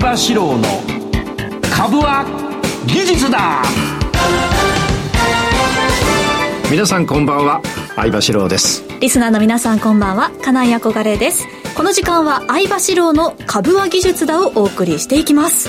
相場志郎の株は技術だ。皆さんこんばんは相場志郎です。リスナーの皆さんこんばんは金井憧れです。この時間は相場志郎の株は技術だをお送りしていきます。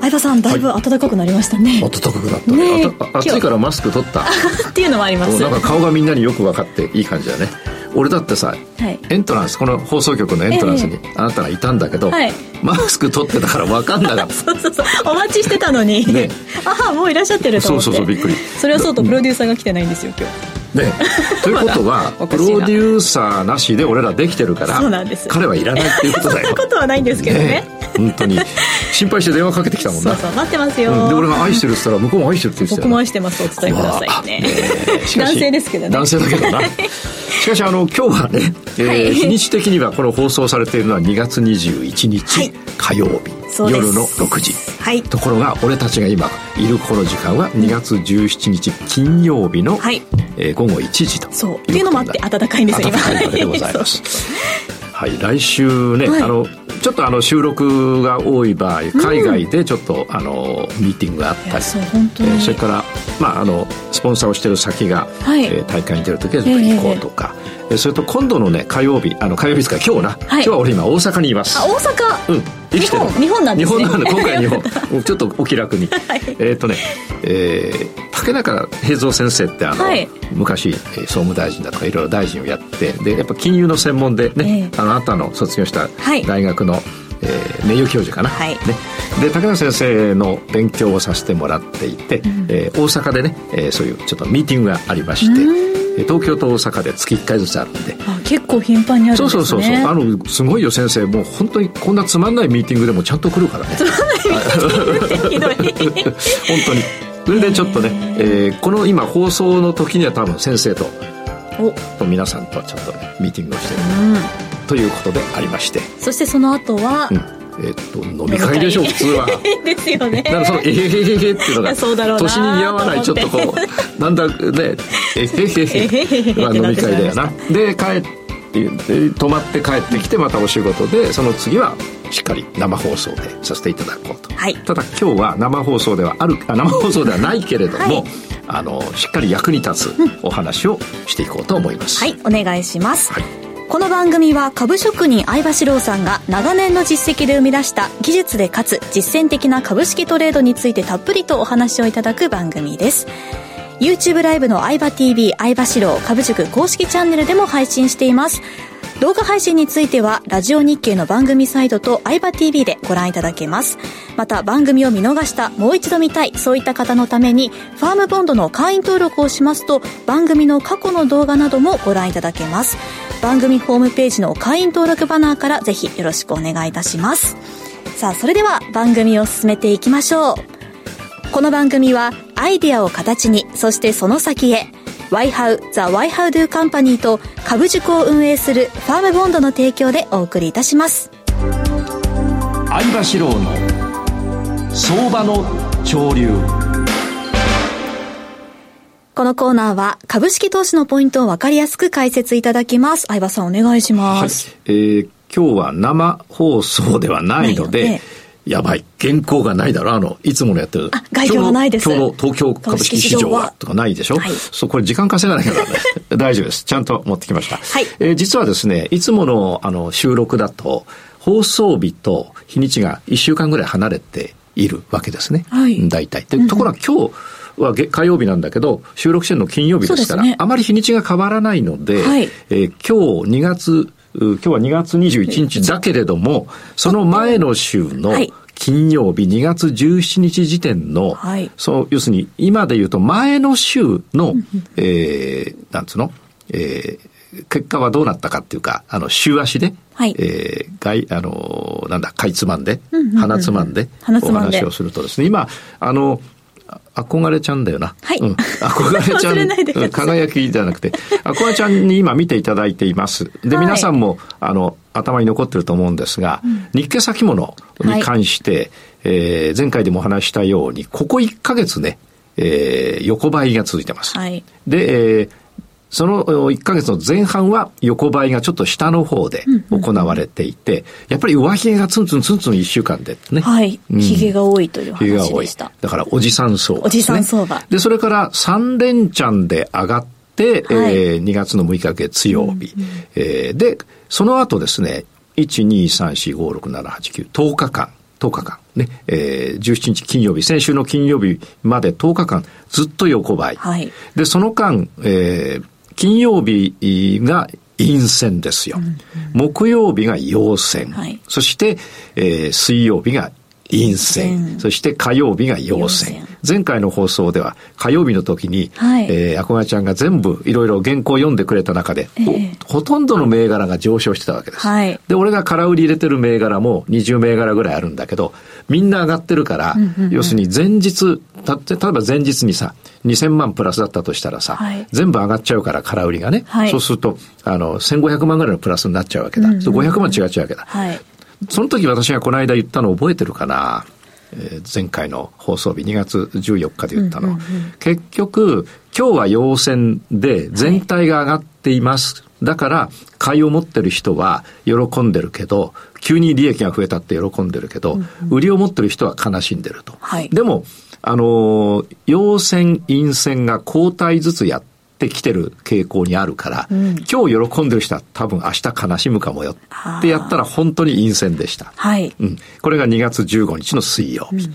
相葉さんだいぶ暖かくなりましたね、暖かくなったね。暑いからマスク取った。っていうのもあります。なんか顔がみんなによく分かっていい感じだね俺だってさ、はい。エントランスこの放送局のエントランスにあなたがいたんだけど、はい。マスク取ってたから分かんなかった。そうそうそう。お待ちしてたのに、ね。ああもういらっしゃってると思って。そうそうそうびっくり。それはそうとプロデューサーが来てないんですよ今日。ね。ということはプロデューサーなしで俺らできてるからそうなんです。彼はいらないっていうことだそんなよことはないんですけどね。ね。本当に。心配して電話かけてきたもんな。そうそう待ってますよ、うん。で俺が愛してるって言ったら向こうも愛してるって言ってたよ僕も愛してますお伝えくださいねえ。しかし男性ですけどね。男性だけどな しかしあの今日はね、えーはい。日にち的にはこの放送されているのは2月21日、はい。火曜日夜の6時。はい。ところが俺たちが今いるこの時間は2月17日金曜日の、はい。えー午後1時とそう。っていうのもあって暖かいんですよ暖今かいわけでございます はい来週ね、はい。あのちょっとあの収録が多い場合海外でちょっと、あのミーティングがあったりそれから、まあ、あのスポンサーをしてる先が、はい。えー大会に出る時は行こうとか、えーそれと今度のね火曜日あの火曜日ですから今日な、今日は俺今大阪にいます。あ大阪、うん。生きてる。日本日本なんですね。日本なんで 今回日本。うんちょっとお気楽に、えっ、とね、えー竹中平蔵先生ってあの、はい。昔えー総務大臣だとかいろいろ大臣をやってでやっぱ金融の専門でね、ええ。あのあなたの卒業したはい。大学の、えー名誉教授かな、はい。ね、で竹中先生の勉強をさせてもらっていて、えー大阪でね、えーそういうちょっとミーティングがありまして、えー東京と大阪で月1回ずつあるんで。あ結構頻繁にあるんですね。そうそうそうそう。あのすごいよ。先生もう本当にこんなつまんないミーティングでもちゃんと来るからね。ひどい。本当に。それでちょっとね、えーこの今放送の時には多分先生とお。と皆さんとちょっとねミーティングをしてるうんということでありまして、そしてその後は、うんえーっと飲み会でしょ普通は。ですよねだからその「えへへへへ」っていうのが年に似合わないちょっとこうなんだね「えへへへ」は飲み会だよなで帰ってで泊まって帰ってきてまたお仕事でその次はしっかり生放送でさせていただこうと、はいただ今日は生放送ではあるあ生放送ではないけれども、はいあのしっかり役に立つお話をしていこうと思います、はいお願いします、はいこの番組は株職人相場志郎さんが長年の実績で生み出した技術でかつ実践的な株式トレードについてたっぷりとお話をいただく番組です。YouTube ライブの相場 TV 相場志郎株塾公式チャンネルでも配信しています。動画配信についてはラジオ日経の番組サイトと相場 TV でご覧いただけます。また番組を見逃したもう一度見たいそういった方のためにファームボンドの会員登録をしますと番組の過去の動画などもご覧いただけます。番組ホームページの会員登録バナーからぜひよろしくお願いいたします。さあそれでは番組を進めていきましょう。この番組はアイデアを形にそしてその先へ YHOW The YHOWDO Company と株塾を運営するファームボンドの提供でお送りいたします。相場志郎の相場の潮流。このコーナーは株式投資のポイントを分かりやすく解説いただきます。相葉さんお願いしはい。ます、えー今日は生放送ではないのでやばい。原稿がないだろあのいつものやってる。あ概要はないです。今日の東京株式市場は。はとかないでしょ、はい。そうこれ時間稼がなきゃならない大丈夫です。ちゃんと持ってきました、はい。えー実はですねいつものあの収録だと放送日と日にちが1週間ぐらい離れているわけですね、はい。大体。でところが今日はげ火曜日なんだけど収録してるの金曜日ですからね。あまり日にちが変わらないので、はい。えー今日2月う今日は2月21日だけれどもその前の週のはい。金曜日2月17日時点の、はい。そう要するに今で言うと前の週の、えーなんつうの、えー結果はどうなったかっていうかあの週足で、はい。えー外あのなんだかいつまんで、鼻つまんでお話をするとですね。今あのあ憧れちゃんだよな。はい。うん、憧れちゃん、うん。輝きじゃなくて、憧れちゃんに今見ていただいています。で、はい。皆さんも、あの、頭に残ってると思うんですが、日経先物に関して、えー前回でもお話ししたように、ここ1ヶ月ね、えー横ばいが続いてます。はい。で、えーその1ヶ月の前半は横ばいがちょっと下の方で行われていて、やっぱり上髭がツンツンツンツン1週間でね。はい。髭が多いという話でした。だからおじさん相場、ね、おじさん相場。で、それから3連チャンで上がって、はい、えー、2月の6日月曜日。うんうん、えー、で、その後ですね、1、2、3、4、5、6、7、8、9、10日間。10日間。ね、えー、17日金曜日、先週の金曜日まで10日間、ずっと横ばい。はい、で、その間、えー、金曜日が陰線ですよ。うんうん、木曜日が陽線。はい、そして、えー、水曜日が陰線、そして火曜日が陽線。前回の放送では火曜日の時に、はい、えー、アコガちゃんが全部いろいろ原稿を読んでくれた中で、えー、ほとんどの銘柄が上昇してたわけです。はい、で、俺が空売り入れてる銘柄も20銘柄ぐらいあるんだけど、みんな上がってるから、うんうんうん、要するに前日、た例えば前日にさ、2000万プラスだったとしたらさ、はい、全部上がっちゃうから空売りがね、はい、そうすると、あの、1500万ぐらいのプラスになっちゃうわけだ。うんうん、500万違っちゃうわけだ。はい、その時私がこの間言ったの覚えてるかな？えー、前回の放送日2月14日で言ったの、うんうんうん、結局今日は陽線で全体が上がっています、はい、だから買いを持ってる人は喜んでるけど急に利益が増えたって喜んでるけど、うんうん、売りを持ってる人は悲しんでると、はい、でもあの陽線陰線が交代ずつやってってきてる傾向にあるから、うん、今日喜んでる人は多分明日悲しむかもよってやったら本当に陰線でした。はい。うん。これが2月15日の水曜日。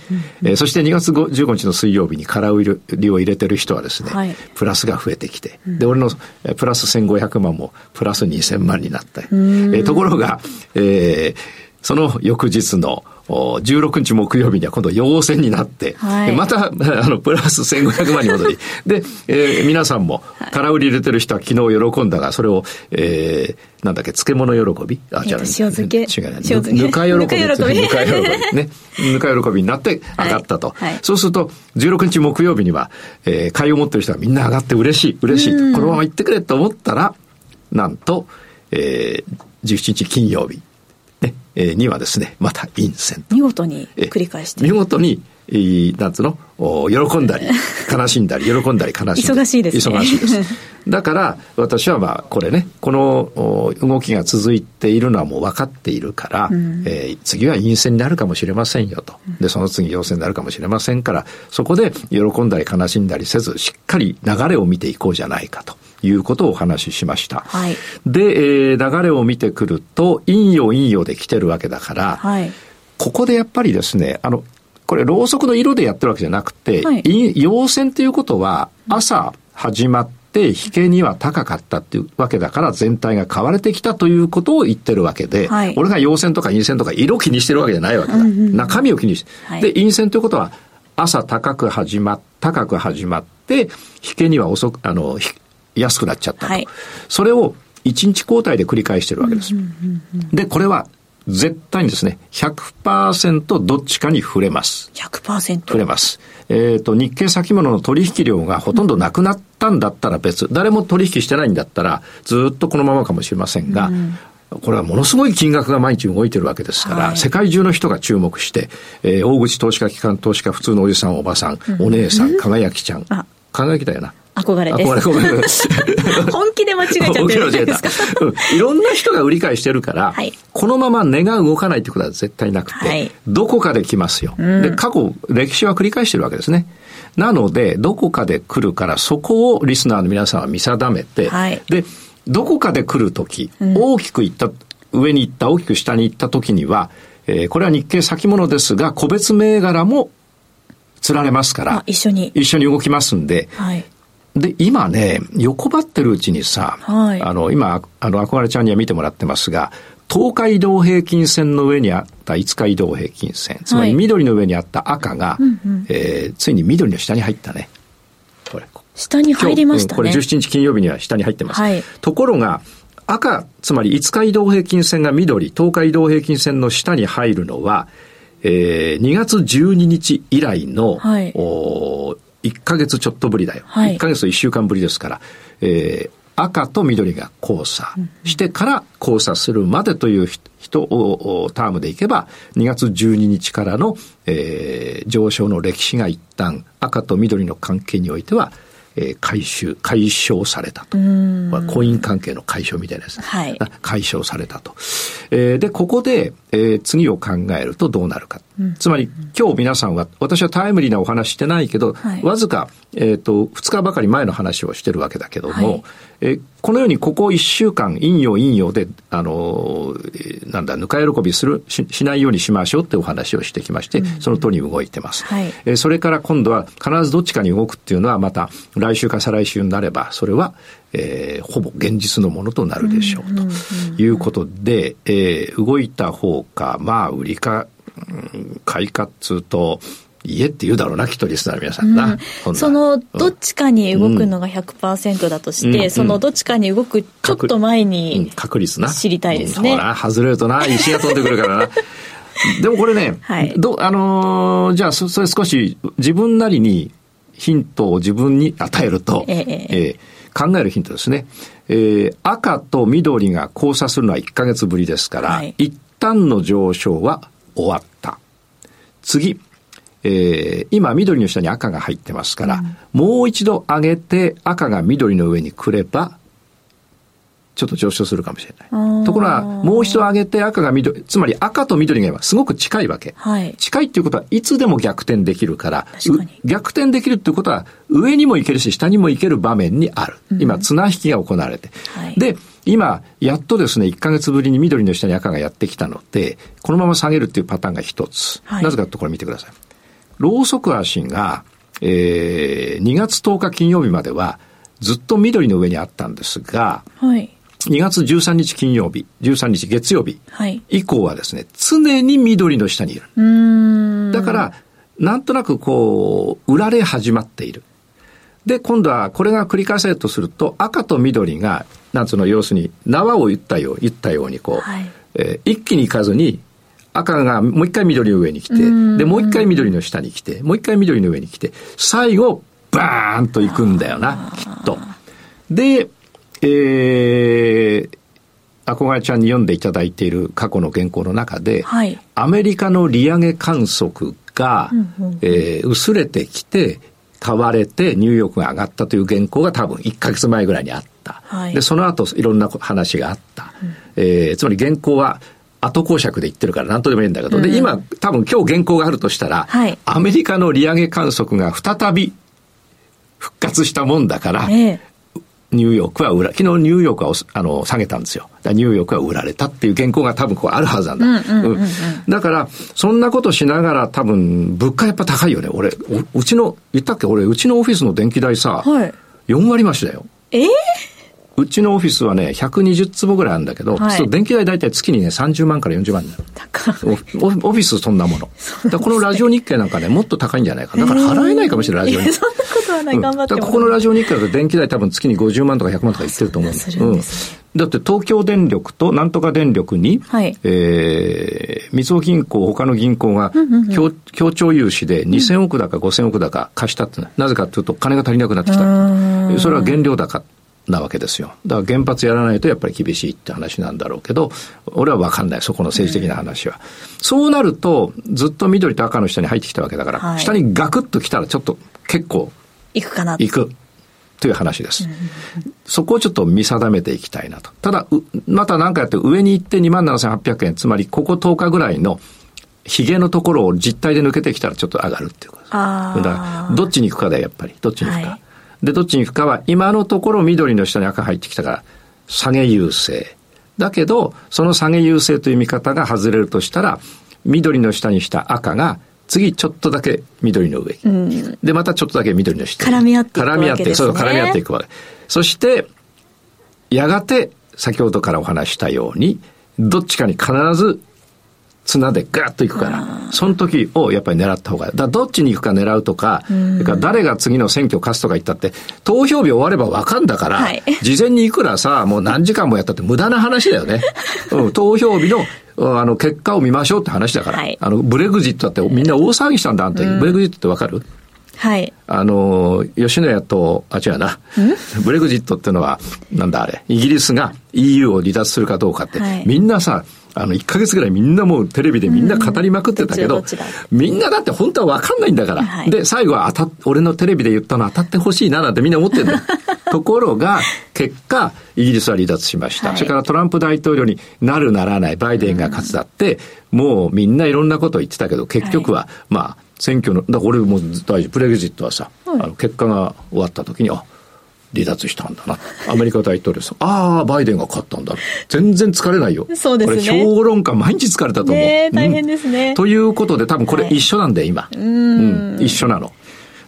そして2月15日の水曜日に空売りを入れてる人はですね、はい、プラスが増えてきて、で、俺のプラス1500万もプラス2000万になった。えー、ところが、えー、その翌日の16日木曜日には今度陽線になって、はい、また、あの、プラス1500万に戻り、で、えー、皆さんも、空売り入れてる人は昨日喜んだが、それを、えー、なんだっけ、漬物喜び？あ、じゃあ、塩漬け。違うね。ぬか喜び。ぬか喜び。ぬか喜び。ね。ぬか喜びになって上がったと。はいはい、そうすると、16日木曜日には、えー、買いを持ってる人はみんな上がって嬉しい、嬉しい。このまま行ってくれと思ったら、なんと、えー、17日金曜日、えにはですね、また陰線見事に繰り返して見事に、なんつうの？喜んだり、悲しんだり、喜んだり、悲しんだり。忙しいですね。忙しいです。だから、私はまあ、これね、この動きが続いているのはもう分かっているから、うん、えー、次は陰線になるかもしれませんよと。で、その次陽線になるかもしれませんから、そこで喜んだり悲しんだりせず、しっかり流れを見ていこうじゃないかと。いうことをお話ししました。はい、で、えー、流れを見てくると、陰陽陰陽で来てるわけだから、はい、ここでやっぱりですね、あの、これ、ろうそくの色でやってるわけじゃなくて、はい、陽線ということは、朝始まって、引けには高かったっていうわけだから全体が買われてきたということを言ってるわけで、はい、俺が陽線とか陰線とか色気にしてるわけじゃないわけだ。うんうん、中身を気にして。はい、で、陰線ということは朝高く始まっ、高く始まって、引けには遅く、あの、安くなっちゃったと。はい、それを1日交代で繰り返してるわけです。で、これは絶対にですね、100%どっちかに触れます。100%? 触れます。えっ、ー、と、日経先物の取引量がほとんどなくなったんだったら別、誰も取引してないんだったら、ずっとこのままかもしれませんが、うんこれはものすごい金額が毎日動いてるわけですから、はい、世界中の人が注目して、えー、大口投資家、機関投資家、普通のおじさん、おばさん、うん、お姉さん、輝きちゃん。輝きだよな。憧れです。憧れ、本気で間違えちゃってるじゃないですか。うん。いろんな人が売り買いしてるから、はい、このまま値が動かないってことは絶対なくて、はい、どこかで来ますよ、うん、で、過去、歴史は繰り返してるわけですね。なので、どこかで来るから、そこをリスナーの皆さんは見定めて、はい、で、どこかで来るとき、大きくいった、上に行った、大きく下に行ったときには、えー、これは日経先物ですが、個別銘柄も釣られますから、一緒に。一緒に動きますんで、はい、で、今ね、横ばってるうちにさ、はい、あの、今、あの、憧れちゃんには見てもらってますが、東海移動平均線の上にあった5日移動平均線、つまり緑の上にあった赤が、はい、えー、ついに緑の下に入ったね。これ。下に入りましたね。これ17日金曜日には下に入ってます。はい、ところが、赤、つまり5日移動平均線が緑、東海移動平均線の下に入るのは、えー、2月12日以来の、はい、お1ヶ月ちょっとぶりだよ。はい、1ヶ月と1週間ぶりですから、えー、赤と緑が交差してから交差するまでという人をタームでいけば、2月12日からの、えー、上昇の歴史が一旦赤と緑の関係においては、えー、回収、解消されたと。まあ、婚姻関係の解消みたいなやつ、はい、解消されたと。えー、で、ここで、えー、次を考えるとどうなるか。うん、つまり、今日皆さんは、私はタイムリーなお話してないけど、はい、わずか、えっ、ー、と、2日ばかり前の話をしてるわけだけども、はい、えー、このようにここ1週間、陰陽陰陽で、あのー、なんだ、ぬか喜びするし、しないようにしましょうってお話をしてきまして、うん、その通りに動いてます。はい、えー、それから今度は必ずどっちかに動くっていうのはまた来週か再来週になれば、それは、えー、ほぼ現実のものとなるでしょうということで、えー、動いた方か、まあ、売りか、買いかっつうと、家って言うだろうな、きっとリスナーの皆さんな。うん、その、どっちかに動くのが100%だとして、うん、そのどっちかに動くちょっと前に、確率な。知りたいですね。ほら、外れるとな、石が飛んでくるからな。でもこれね、はい、どあのー、じゃあそ、それ少し自分なりにヒントを自分に与えると、えええー、考えるヒントですね。えー、赤と緑が交差するのは1ヶ月ぶりですから、はい、一旦の上昇は終わった。次、えー、今緑の下に赤が入ってますから、うん、もう一度上げて赤が緑の上に来れば、ちょっと上昇するかもしれない。ところが、もう一度上げて赤が緑、つまり赤と緑が今すごく近いわけ。はい、近いっていうことはいつでも逆転できるから、逆転できるっていうことは上にも行けるし下にも行ける場面にある。今、綱引きが行われて。はい、で、今、やっとですね、1ヶ月ぶりに緑の下に赤がやってきたので、このまま下げるっていうパターンが一つ。はい、なぜかとこれ見てください。ローソク足が、えー、2月10日金曜日まではずっと緑の上にあったんですが、はい、2月13日金曜日、13日月曜日以降はですね、常に緑の下にいる。だから、なんとなくこう、売られ始まっている。で、今度はこれが繰り返されるとすると、赤と緑が、なんつうの、要するに縄を言ったよう、言ったようにこう、はい、えー、一気にいかずに、赤がもう一回緑の上に来て、で、もう一回緑の下に来て、もう一回緑の上に来て、最後、バーンと行くんだよな、きっと。で、えー、憧れちゃんに読んでいただいている過去の原稿の中で、はい、アメリカの利上げ観測が、うんうん、えー、薄れてきて、買われてニューヨークが上がったという原稿が多分1か月前ぐらいにあった。はい、で、その後いろんな話があった。うん、えー、つまり原稿は後公爵で言ってるから何とでもいいんだけど、うん、で、今多分今日原稿があるとしたら、はい、アメリカの利上げ観測が再び復活したもんだから、ええ、ニューヨークは売ら、昨日ニューヨークはあの下げたんですよ。ニューヨークは売られたっていう原稿が多分こうあるはずなんだ。だから、そんなことしながら多分、物価やっぱ高いよね。俺、うちの、言ったっけ？俺、うちのオフィスの電気代さ、はい、4割増しだよ。ええ？ーうちのオフィスはね、120坪ぐらいあるんだけど、はい、電気代大体月にね、30万から40万になる。高い。オフィスそんなもの。だこのラジオ日経なんかね、もっと高いんじゃないか。だから払えないかもしれない、ラジオ日経。そんなことはない、頑張ってここのラジオ日経だと電気代多分月に50万とか100万とか言ってると思うんです。うんだって東京電力となんとか電力に、はい、えー、みずほ銀行、他の銀行が協,、協調融資で2000億だか5000億だか貸したって、なぜかというと金が足りなくなってきた。それは原料高。なわけですよ。だから原発やらないとやっぱり厳しいって話なんだろうけど、俺は分かんない、そこの政治的な話は。うん、そうなると、ずっと緑と赤の下に入ってきたわけだから、はい、下にガクッと来たらちょっと結構、行くかな。行く。という話です。うん、そこをちょっと見定めていきたいなと。ただ、また何かやって上に行って27,800円、つまりここ10日ぐらいのヒゲのところを実体で抜けてきたらちょっと上がるっていうことです。だから、どっちに行くかだよ、やっぱり。どっちに行くか。はいで、どっちに行くかは、今のところ緑の下に赤入ってきたから、下げ優勢。だけど、その下げ優勢という見方が外れるとしたら、緑の下にした赤が、次ちょっとだけ緑の上、うん、で、またちょっとだけ緑の下絡み合っていくわけですね。絡み合って、そう、絡み合っていくわけ。そして、やがて、先ほどからお話したように、どっちかに必ず綱でガーッといくから、その時をやっぱり狙った方がいい。だどっちに行くか狙うとか、それから誰が次の選挙を勝つとか言ったって、投票日終われば分かんだから、はい、事前にいくらさ、もう何時間もやったって無駄な話だよね。うん、投票日のあの、結果を見ましょうって話だから。はい、あの、ブレグジットだってみんな大騒ぎしたんだ、あの時。ブレグジットってわかる？はい。あの、吉野家と、あ、違うな。ブレグジットっていうのは、なんだあれ、イギリスが EU を離脱するかどうかって、はい、みんなさ、あの、1ヶ月ぐらいみんなもうテレビでみんな語りまくってたけど、みんなだって本当はわかんないんだから。はい、で、最後は当た俺のテレビで言ったの当たってほしいななんてみんな思ってるんだよ。ところが、結果、イギリスは離脱しました。はい、それからトランプ大統領になるならない、バイデンが勝つだって、もうみんないろんなことを言ってたけど、結局は、まあ、選挙の、だから俺も大事、プレグジットはさ、あの結果が終わった時に、あ、離脱したんだな。アメリカ大統領さん、ああ、バイデンが勝ったんだ。全然疲れないよ。そうですね。これ評論家毎日疲れたと思う。ね大変ですね、うん、ということで多分これ一緒なんで、今。はい、うん、一緒なの。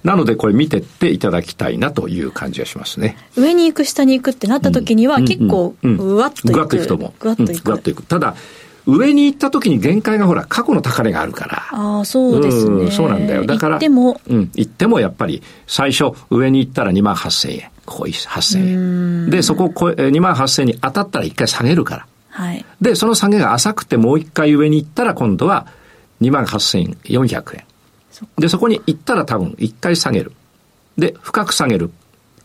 なのでこれ見てっていただきたいなという感じがしますね。上に行く下に行くってなった時には結構ぐわっといく。ぐわっといくと思う。ぐわっといく。ぐわっといく。ただ、上に行った時に限界がほら、過去の高値があるから。ああ、そうですね、うん。そうなんだよ。だから、行っても、うん、行ってもやっぱり、最初、上に行ったら2万8000円。ここ8000円。で、そこ、2万8000円に当たったら1回下げるから。はい。で、その下げが浅くてもう1回上に行ったら、今度は2万8400円。で、そこに行ったら多分1回下げる。で、深く下げる。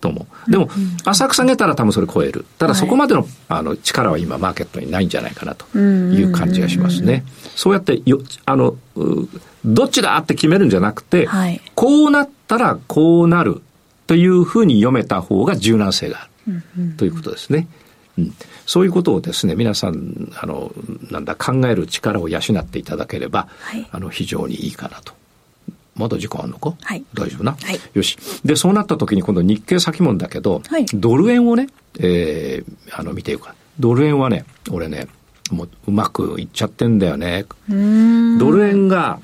と思う。でも、浅く下げたら多分それ超える。ただそこまでの,、あの力は今マーケットにないんじゃないかなという感じがしますね。そうやってよ、あの、どっちだって決めるんじゃなくて、はい、こうなったらこうなるというふうに読めた方が柔軟性がある、ということですね。うん、そういうことをですね、皆さん、あの、なんだ、考える力を養っていただければ、はい、あの、非常にいいかなとまだ時間あるのか、はい、大丈夫な、はい、よし。で、そうなった時に今度日経先物だけど、はい、ドル円をね、えー、あの、見ていくか。ドル円はね、俺ね、もううまくいっちゃってんだよね。ドル円が、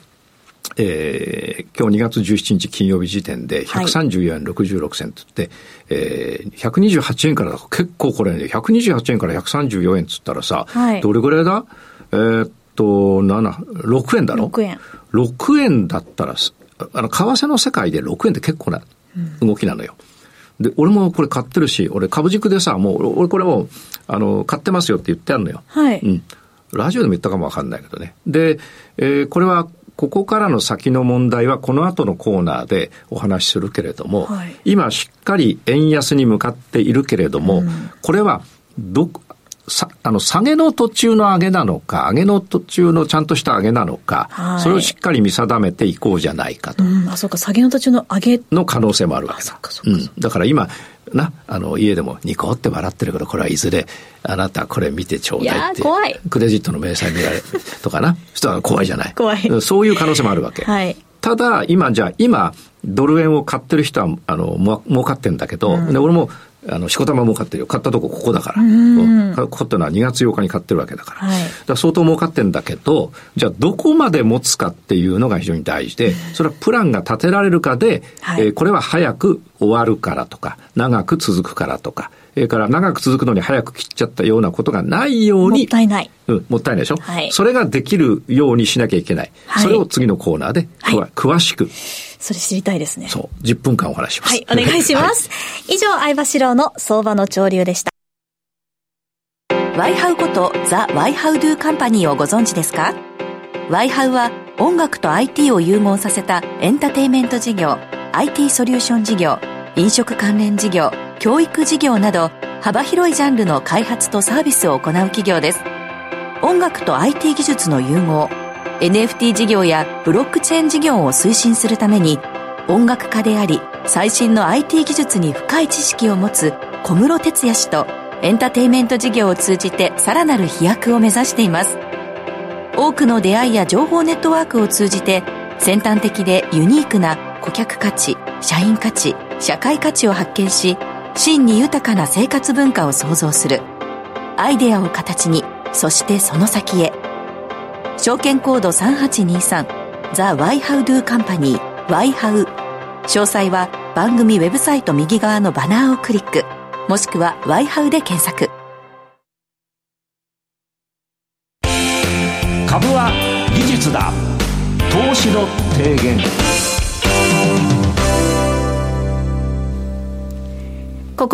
えー、今日2月17日金曜日時点で134円66銭って言って、えー、128円から結構これね、128円から134円っつったらさ、はい、どれぐらいだ？えー、っと、7、6円だろ ?6 円。6円だったら、あの、為替の世界で6円って結構な動きなのよ。うん、で、俺もこれ買ってるし、俺株軸でさ、もう、俺これもあの、買ってますよって言ってあるのよ。はい。うん。ラジオでも言ったかもわかんないけどね。で、えー、これは、ここからの先の問題はこの後のコーナーでお話しするけれども、はい、今しっかり円安に向かっているけれども、うん、これはど、さ、あの、下げの途中の上げなのか、上げの途中のちゃんとした上げなのか、はい、それをしっかり見定めていこうじゃないかと。うん、あ、そうか、下げの途中の上げ。の可能性もあるわけだ。うん。だから今、な、あの、家でもニコって笑ってるけど、これはいずれ、あなたこれ見てちょうだいって。怖い。クレジットの明細見られるとかな？そしたら怖いじゃない？怖い。そういう可能性もあるわけ。はい。ただ、今、じゃあ、今、ドル円を買ってる人は、あの、も、儲かってんだけど、うん、で俺も、あの、しこたま儲かってるよ。買ったとこここだから。うん、ここってのは2月8日に買ってるわけだから。はい、だから相当儲かってんだけど、じゃあどこまで持つかっていうのが非常に大事で、それはプランが立てられるかで、はい、えー、これは早く終わるからとか、長く続くからとか、それから長く続くのに早く切っちゃったようなことがないように。もったいない。うん、もったいないでしょ？はい、それができるようにしなきゃいけない。はい、それを次のコーナーで、はい、詳しく。それ知りたいですね。そう。10分間お話します。はい、お願いします。以上、相場志郎の相場の潮流でした。ワイハウことザ・ワイハウドゥカンパニーをご存知ですか？ワイハウは音楽と IT を融合させたエンターテイメント事業、IT ソリューション事業、飲食関連事業、教育事業など幅広いジャンルの開発とサービスを行う企業です。音楽と IT 技術の融合、NFT 事業やブロックチェーン事業を推進するために音楽家であり最新の IT 技術に深い知識を持つ小室哲哉氏とエンターテインメント事業を通じてさらなる飛躍を目指しています多くの出会いや情報ネットワークを通じて先端的でユニークな顧客価値社員価値社会価値を発見し真に豊かな生活文化を創造する。アイデアを形にそしてその先へ。証券コード3823ザ・ワイハウドゥカンパニーワイハウ。詳細は番組ウェブサイト右側のバナーをクリック。もしくはワイハウで検索。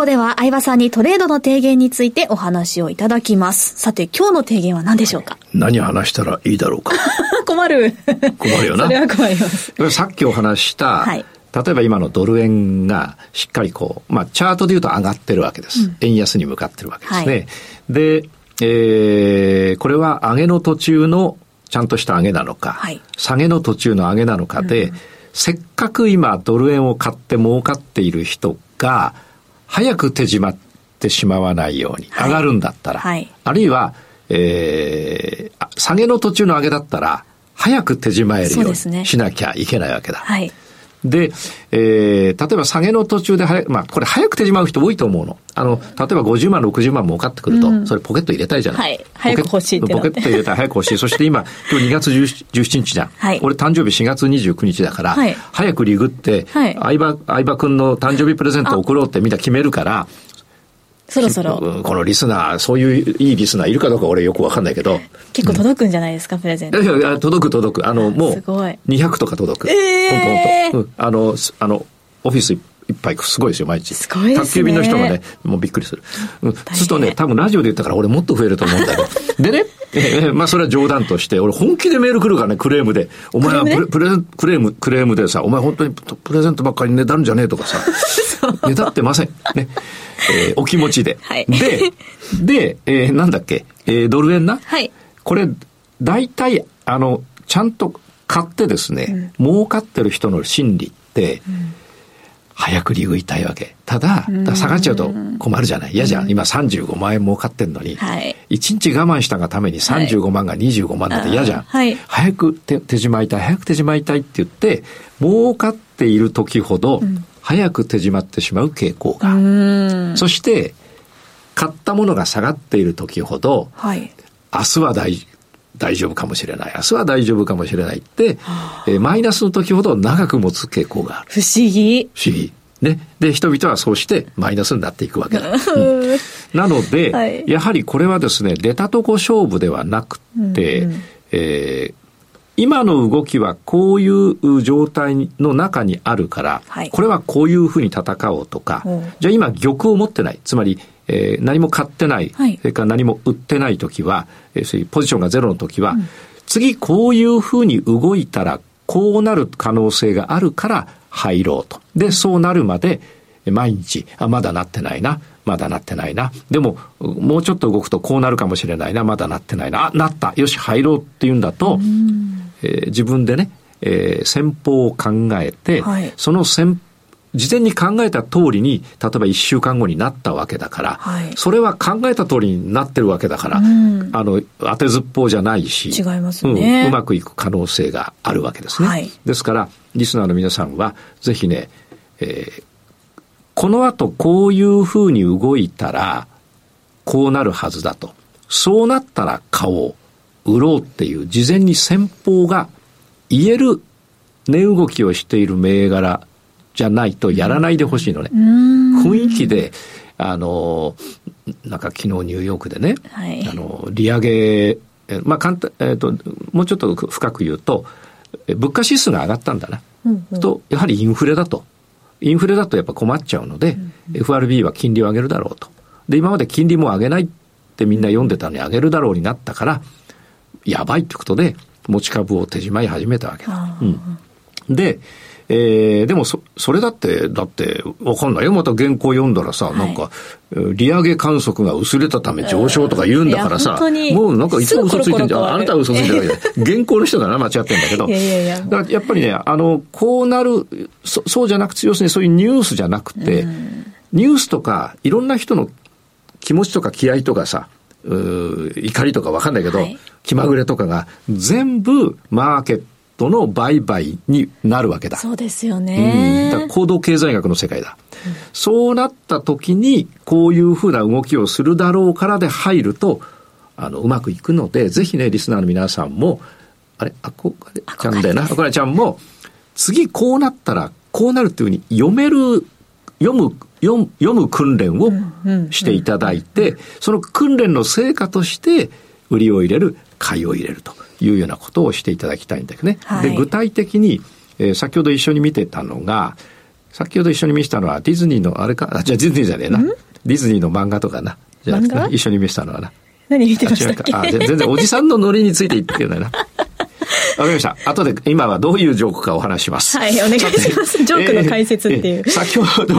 では相葉さんにトレードの提言についてお話をいただきます。さて、今日の提言は何でしょうか？何話したらいいだろうか。困る。困るよな。それは困ります。さっきお話した、はい、例えば今のドル円がしっかりこう、まあチャートで言うと上がってるわけです。うん、円安に向かってるわけですね。はい、で、えー、これは上げの途中のちゃんとした上げなのか、はい、下げの途中の上げなのかで、うん、せっかく今ドル円を買って儲かっている人が、早く手締まってしまわないように、上がるんだったら、はい、あるいは、えー、下げの途中の上げだったら、早く手締まえるようにしなきゃいけないわけだ。はいで、えー、例えば下げの途中で早まあ、これ早く手締まう人多いと思うの。あの、例えば50万、60万儲かってくると、うん、それポケット入れたいじゃない。はい。早く欲しいポケット入れたい、早く欲しい。そして今、今日2月17日じゃん。はい。俺誕生日4月29日だから、はい、早くリグって、はい。相葉、相葉くんの誕生日プレゼント送ろうってみんな決めるから、そろそろ。このリスナー、そういういいリスナーいるかどうか俺よくわかんないけど。結構届くんじゃないですか、うん、プレゼント。いやいや、届く届く。あの、もう、200とか届く。えー、ほんとほんと。うん。あの、あの、オフィスいっぱいすごいですよ、毎日。すごいですね。宅急便の人がね、もうびっくりする。うん。そうするとね、多分ラジオで言ったから俺もっと増えると思うんだけど。でね、えー、まあそれは冗談として、俺本気でメール来るからね、クレームで。お前はプレプレクレーム、クレームでさ、お前本当にプレゼントばっかりねだるんじゃねえとかさ。ねだってません。ね。えー、お気持ちで。はい、で、で、えー、なんだっけ、えー、ドル円な？はい。これ、大体、あの、ちゃんと買ってですね、うん、儲かってる人の心理って、うん早く利食いたいわけ。ただ、だ下がっちゃうと困るじゃない？嫌じゃん。今35万円儲かってんのに、はい、1日我慢したがために35万が25万だって嫌じゃん。はい、早く手手締まいたい、早く手締まいたいって言って、儲かっている時ほど、早く手締まってしまう傾向が。そして、買ったものが下がっている時ほど、はい、明日は大大丈夫かもしれない。明日は大丈夫かもしれないって、えー、マイナスの時ほど長く持つ傾向がある。不思議。不思議。ね。で、人々はそうしてマイナスになっていくわけだ。うん、なので、はい、やはりこれはですね、出たとこ勝負ではなくて、うんうん、えー今の動きはこういう状態の中にあるから、はい、これはこういうふうに戦おうとか、じゃあ今玉を持ってない。つまり、えー、何も買ってない、はい、それから何も売ってない時は、えー、そういうポジションがゼロの時は、うん、次こういうふうに動いたらこうなる可能性があるから入ろうと。で、そうなるまで毎日、あ、まだなってないな。まだなってないな。でも、もうちょっと動くとこうなるかもしれないな。まだなってないな。あ、なった。よし、入ろうっていうんだと、えー、自分でね、えー、戦法を考えて、はい、その戦事前に考えた通りに、例えば1週間後になったわけだから、はい、それは考えた通りになってるわけだから、うん、あの、当てずっぽうじゃないし、違いますね、うん、うまくいく可能性があるわけですね。はい、ですから、リスナーの皆さんは、ぜひね、えー、この後こういうふうに動いたら、こうなるはずだと。そうなったら買おう。売ろうっていう事前に先方が言える値動きをしている銘柄じゃないとやらないでほしいのね。雰囲気で、あの、なんか昨日ニューヨークでね、はい、あの、利上げ、まあ簡単、えっ、ー、と、もうちょっと深く言うと、物価指数が上がったんだな。うんうん、と、やはりインフレだと。インフレだとやっぱ困っちゃうので、うんうん、FRB は金利を上げるだろうと。で、今まで金利も上げないってみんな読んでたのに上げるだろうになったから、やばいってことで、持ち株を手締まい始めたわけだ。うん、で、えー、でもそ、それだって、だって、わかんないよ。また原稿読んだらさ、はい、なんか、利上げ観測が薄れたため上昇とか言うんだからさ、もうなんかいつも嘘ついてんじゃん。あなたは嘘ついてるわけで。原稿の人がな、間違ってんだけど。いやいやいやだからやっぱりね、あの、こうなる、そそうじゃなくて、要するにそういうニュースじゃなくて、うん、ニュースとか、いろんな人の気持ちとか気合とかさ、怒りとかわかんないけど、はい、気まぐれとかが全部マーケットトの売買になるわけだ。そうですよね。うん、だ行動経済学の世界だ。うん、そうなった時に、こういうふうな動きをするだろうからで入ると、あの、うまくいくので、ぜひね、リスナーの皆さんも、あれ、あこれ？ちゃんだよな、あこれちゃんも、次こうなったら、こうなるっていうふうに読める、読む、読む訓練をしていただいて、その訓練の成果として、売りを入れる、買いを入れると。いうようなことをしていただきたいんだけどね。はい、で具体的に、えー、先ほど一緒に見てたのが先ほど一緒に見せたのはディズニーのあれか？あじゃあディズニーじゃねえな。ディズニーの漫画とかな。じゃあ一緒に見せたのはな。何見てましたっけ？あ全然おじさんのノリについて言ってるんだよなかりました。後で今はどういうジョークかお話します。はい、お願いします。ジョークの解説っていう。えー、先ほど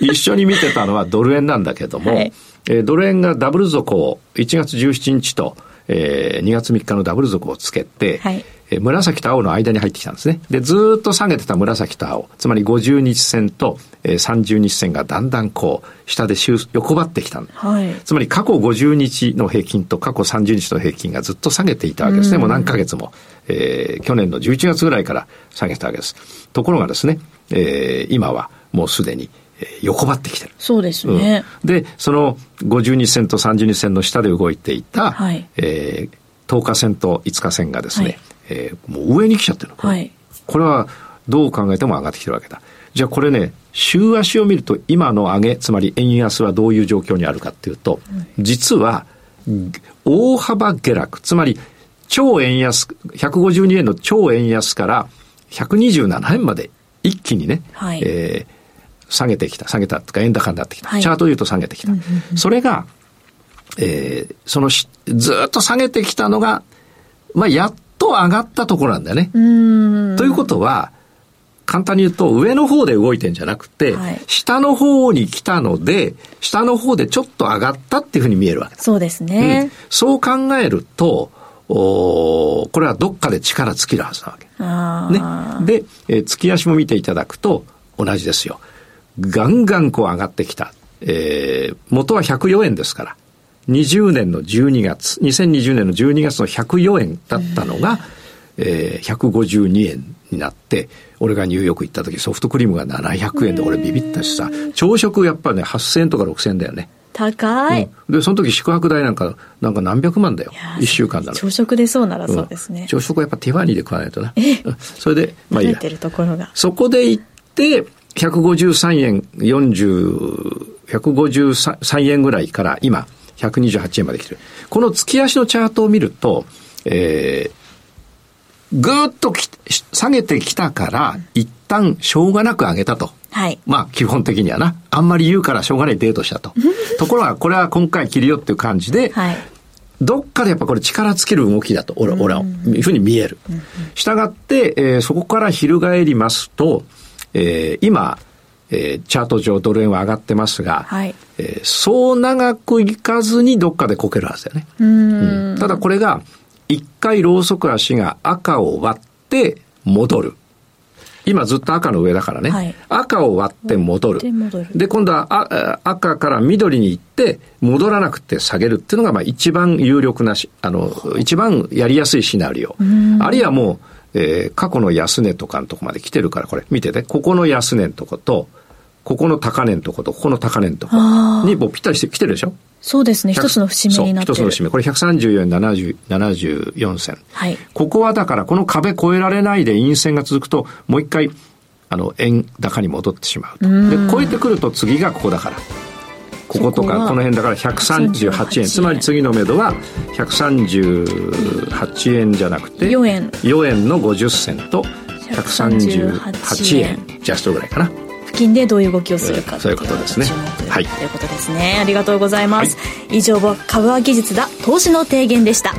一緒に見てたのはドル円なんだけども、はい、えー、ドル円がダブル底を1月17日と、えー、2月3日のダブル底をつけて、はいえ紫と青の間に入ってきたんですね。で、ずっと下げてた紫と青、つまり50日線と、えー、30日線がだんだんこう、下で横ばってきた、はい、つまり過去50日の平均と過去30日の平均がずっと下げていたわけですね。もう何ヶ月も、えー、去年の11月ぐらいから下げたわけです。ところがですね、えー、今はもうすでに横ばってきてる。そうですね。うん、で、その50日線と30日線の下で動いていた、はい、えー、10日線と5日線がですね、はいえー、もう上に来ちゃってるはい、これはどう考えても上がってきてるわけだ。じゃあこれね、週足を見ると今の上げ、つまり円安はどういう状況にあるかっていうと、実は大幅下落、つまり超円安、152円の超円安から127円まで一気にね、はい、えー、下げてきた、下げたとか円高になってきた。はい、チャートで言うと下げてきた。それが、えー、そのずっと下げてきたのが、まあ、やっと上がったところなんだよね。ということは、簡単に言うと上の方で動いてんじゃなくて、はい、下の方に来たので、下の方でちょっと上がったっていうふうに見えるわけそうですね。うん、そう考えると、おこれはどっかで力尽きるはずなわけ。ね。で、えー、月足も見ていただくと同じですよ。ガンガンこう上がってきた。えー、元は104円ですから。20年の12月、2020年の12月の104円だったのが、えー、152円になって、俺がニューヨーク行った時ソフトクリームが700円で俺ビビったしさ、朝食やっぱね8000円とか6000円だよね。高い、うん、で、その時宿泊代なんか、なんか何百万だよ。一週間なら。朝食でそうならそうですね。うん、朝食はやっぱティファニーで食わないとな。それで、まあいいや。てるところが。そこで行って、153円40、153円ぐらいから今、128円まで来てる。この月足のチャートを見ると、えー、ぐーっと下げてきたから、一旦しょうがなく上げたと。はい。まあ、基本的にはな。あんまり言うからしょうがないデートしたと。ところが、これは今回切るよっていう感じで、はい。どっかでやっぱこれ力尽きる動きだと、俺、俺は、いうふうに見える。したがって、えー、そこから翻りますと、えー、今、えー、チャート上ドル円は上がってますが、はい、えー、そう長くいかずにどっかでこけるはずだよね。うんただこれが、一回ローソク足が赤を割って戻る。今ずっと赤の上だからね。はい、赤を割って戻る。で、今度はあ赤から緑に行って戻らなくて下げるっていうのがまあ一番有力なし、あの、一番やりやすいシナリオ。あるいはもう、えー、過去の安値とかのとこまで来てるから、これ見てて、ここの安値のとこと、ここの高値のとことここの高値のとこにもうぴったりしてきてるでしょ？そうですね。一つの節目になってる。一つの節目。これ134円70 74銭。はい。ここはだからこの壁越えられないで陰線が続くと、もう一回、あの、円高に戻ってしまうと。で、超えてくると次がここだから。こことか、この辺だから138円。つまり次の目処は138円じゃなくて、4円。4円の50銭と138円ジャストぐらいかな。でどういう動きをするかそういうことですね。はい。ということですね。ありがとうございます、はい、以上は株は技術だ投資の提言でした。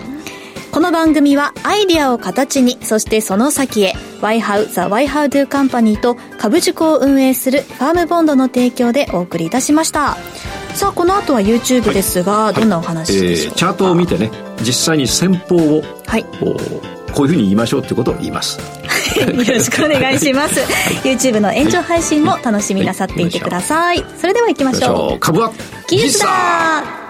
この番組はアイディアを形にそしてその先へ YHOW The YHOWDO Company と株塾を運営するファームボンドの提供でお送りいたしました。さあこの後は YouTube ですが、はい、どんなお話でしょうか、えー、チャートを見てね実際に先方を、はい、こういうふうに言いましょうってことを言います よろしくお願いします。YouTube の延長配信も楽しみなさっていてください、それでは行きましょう。株は技術だ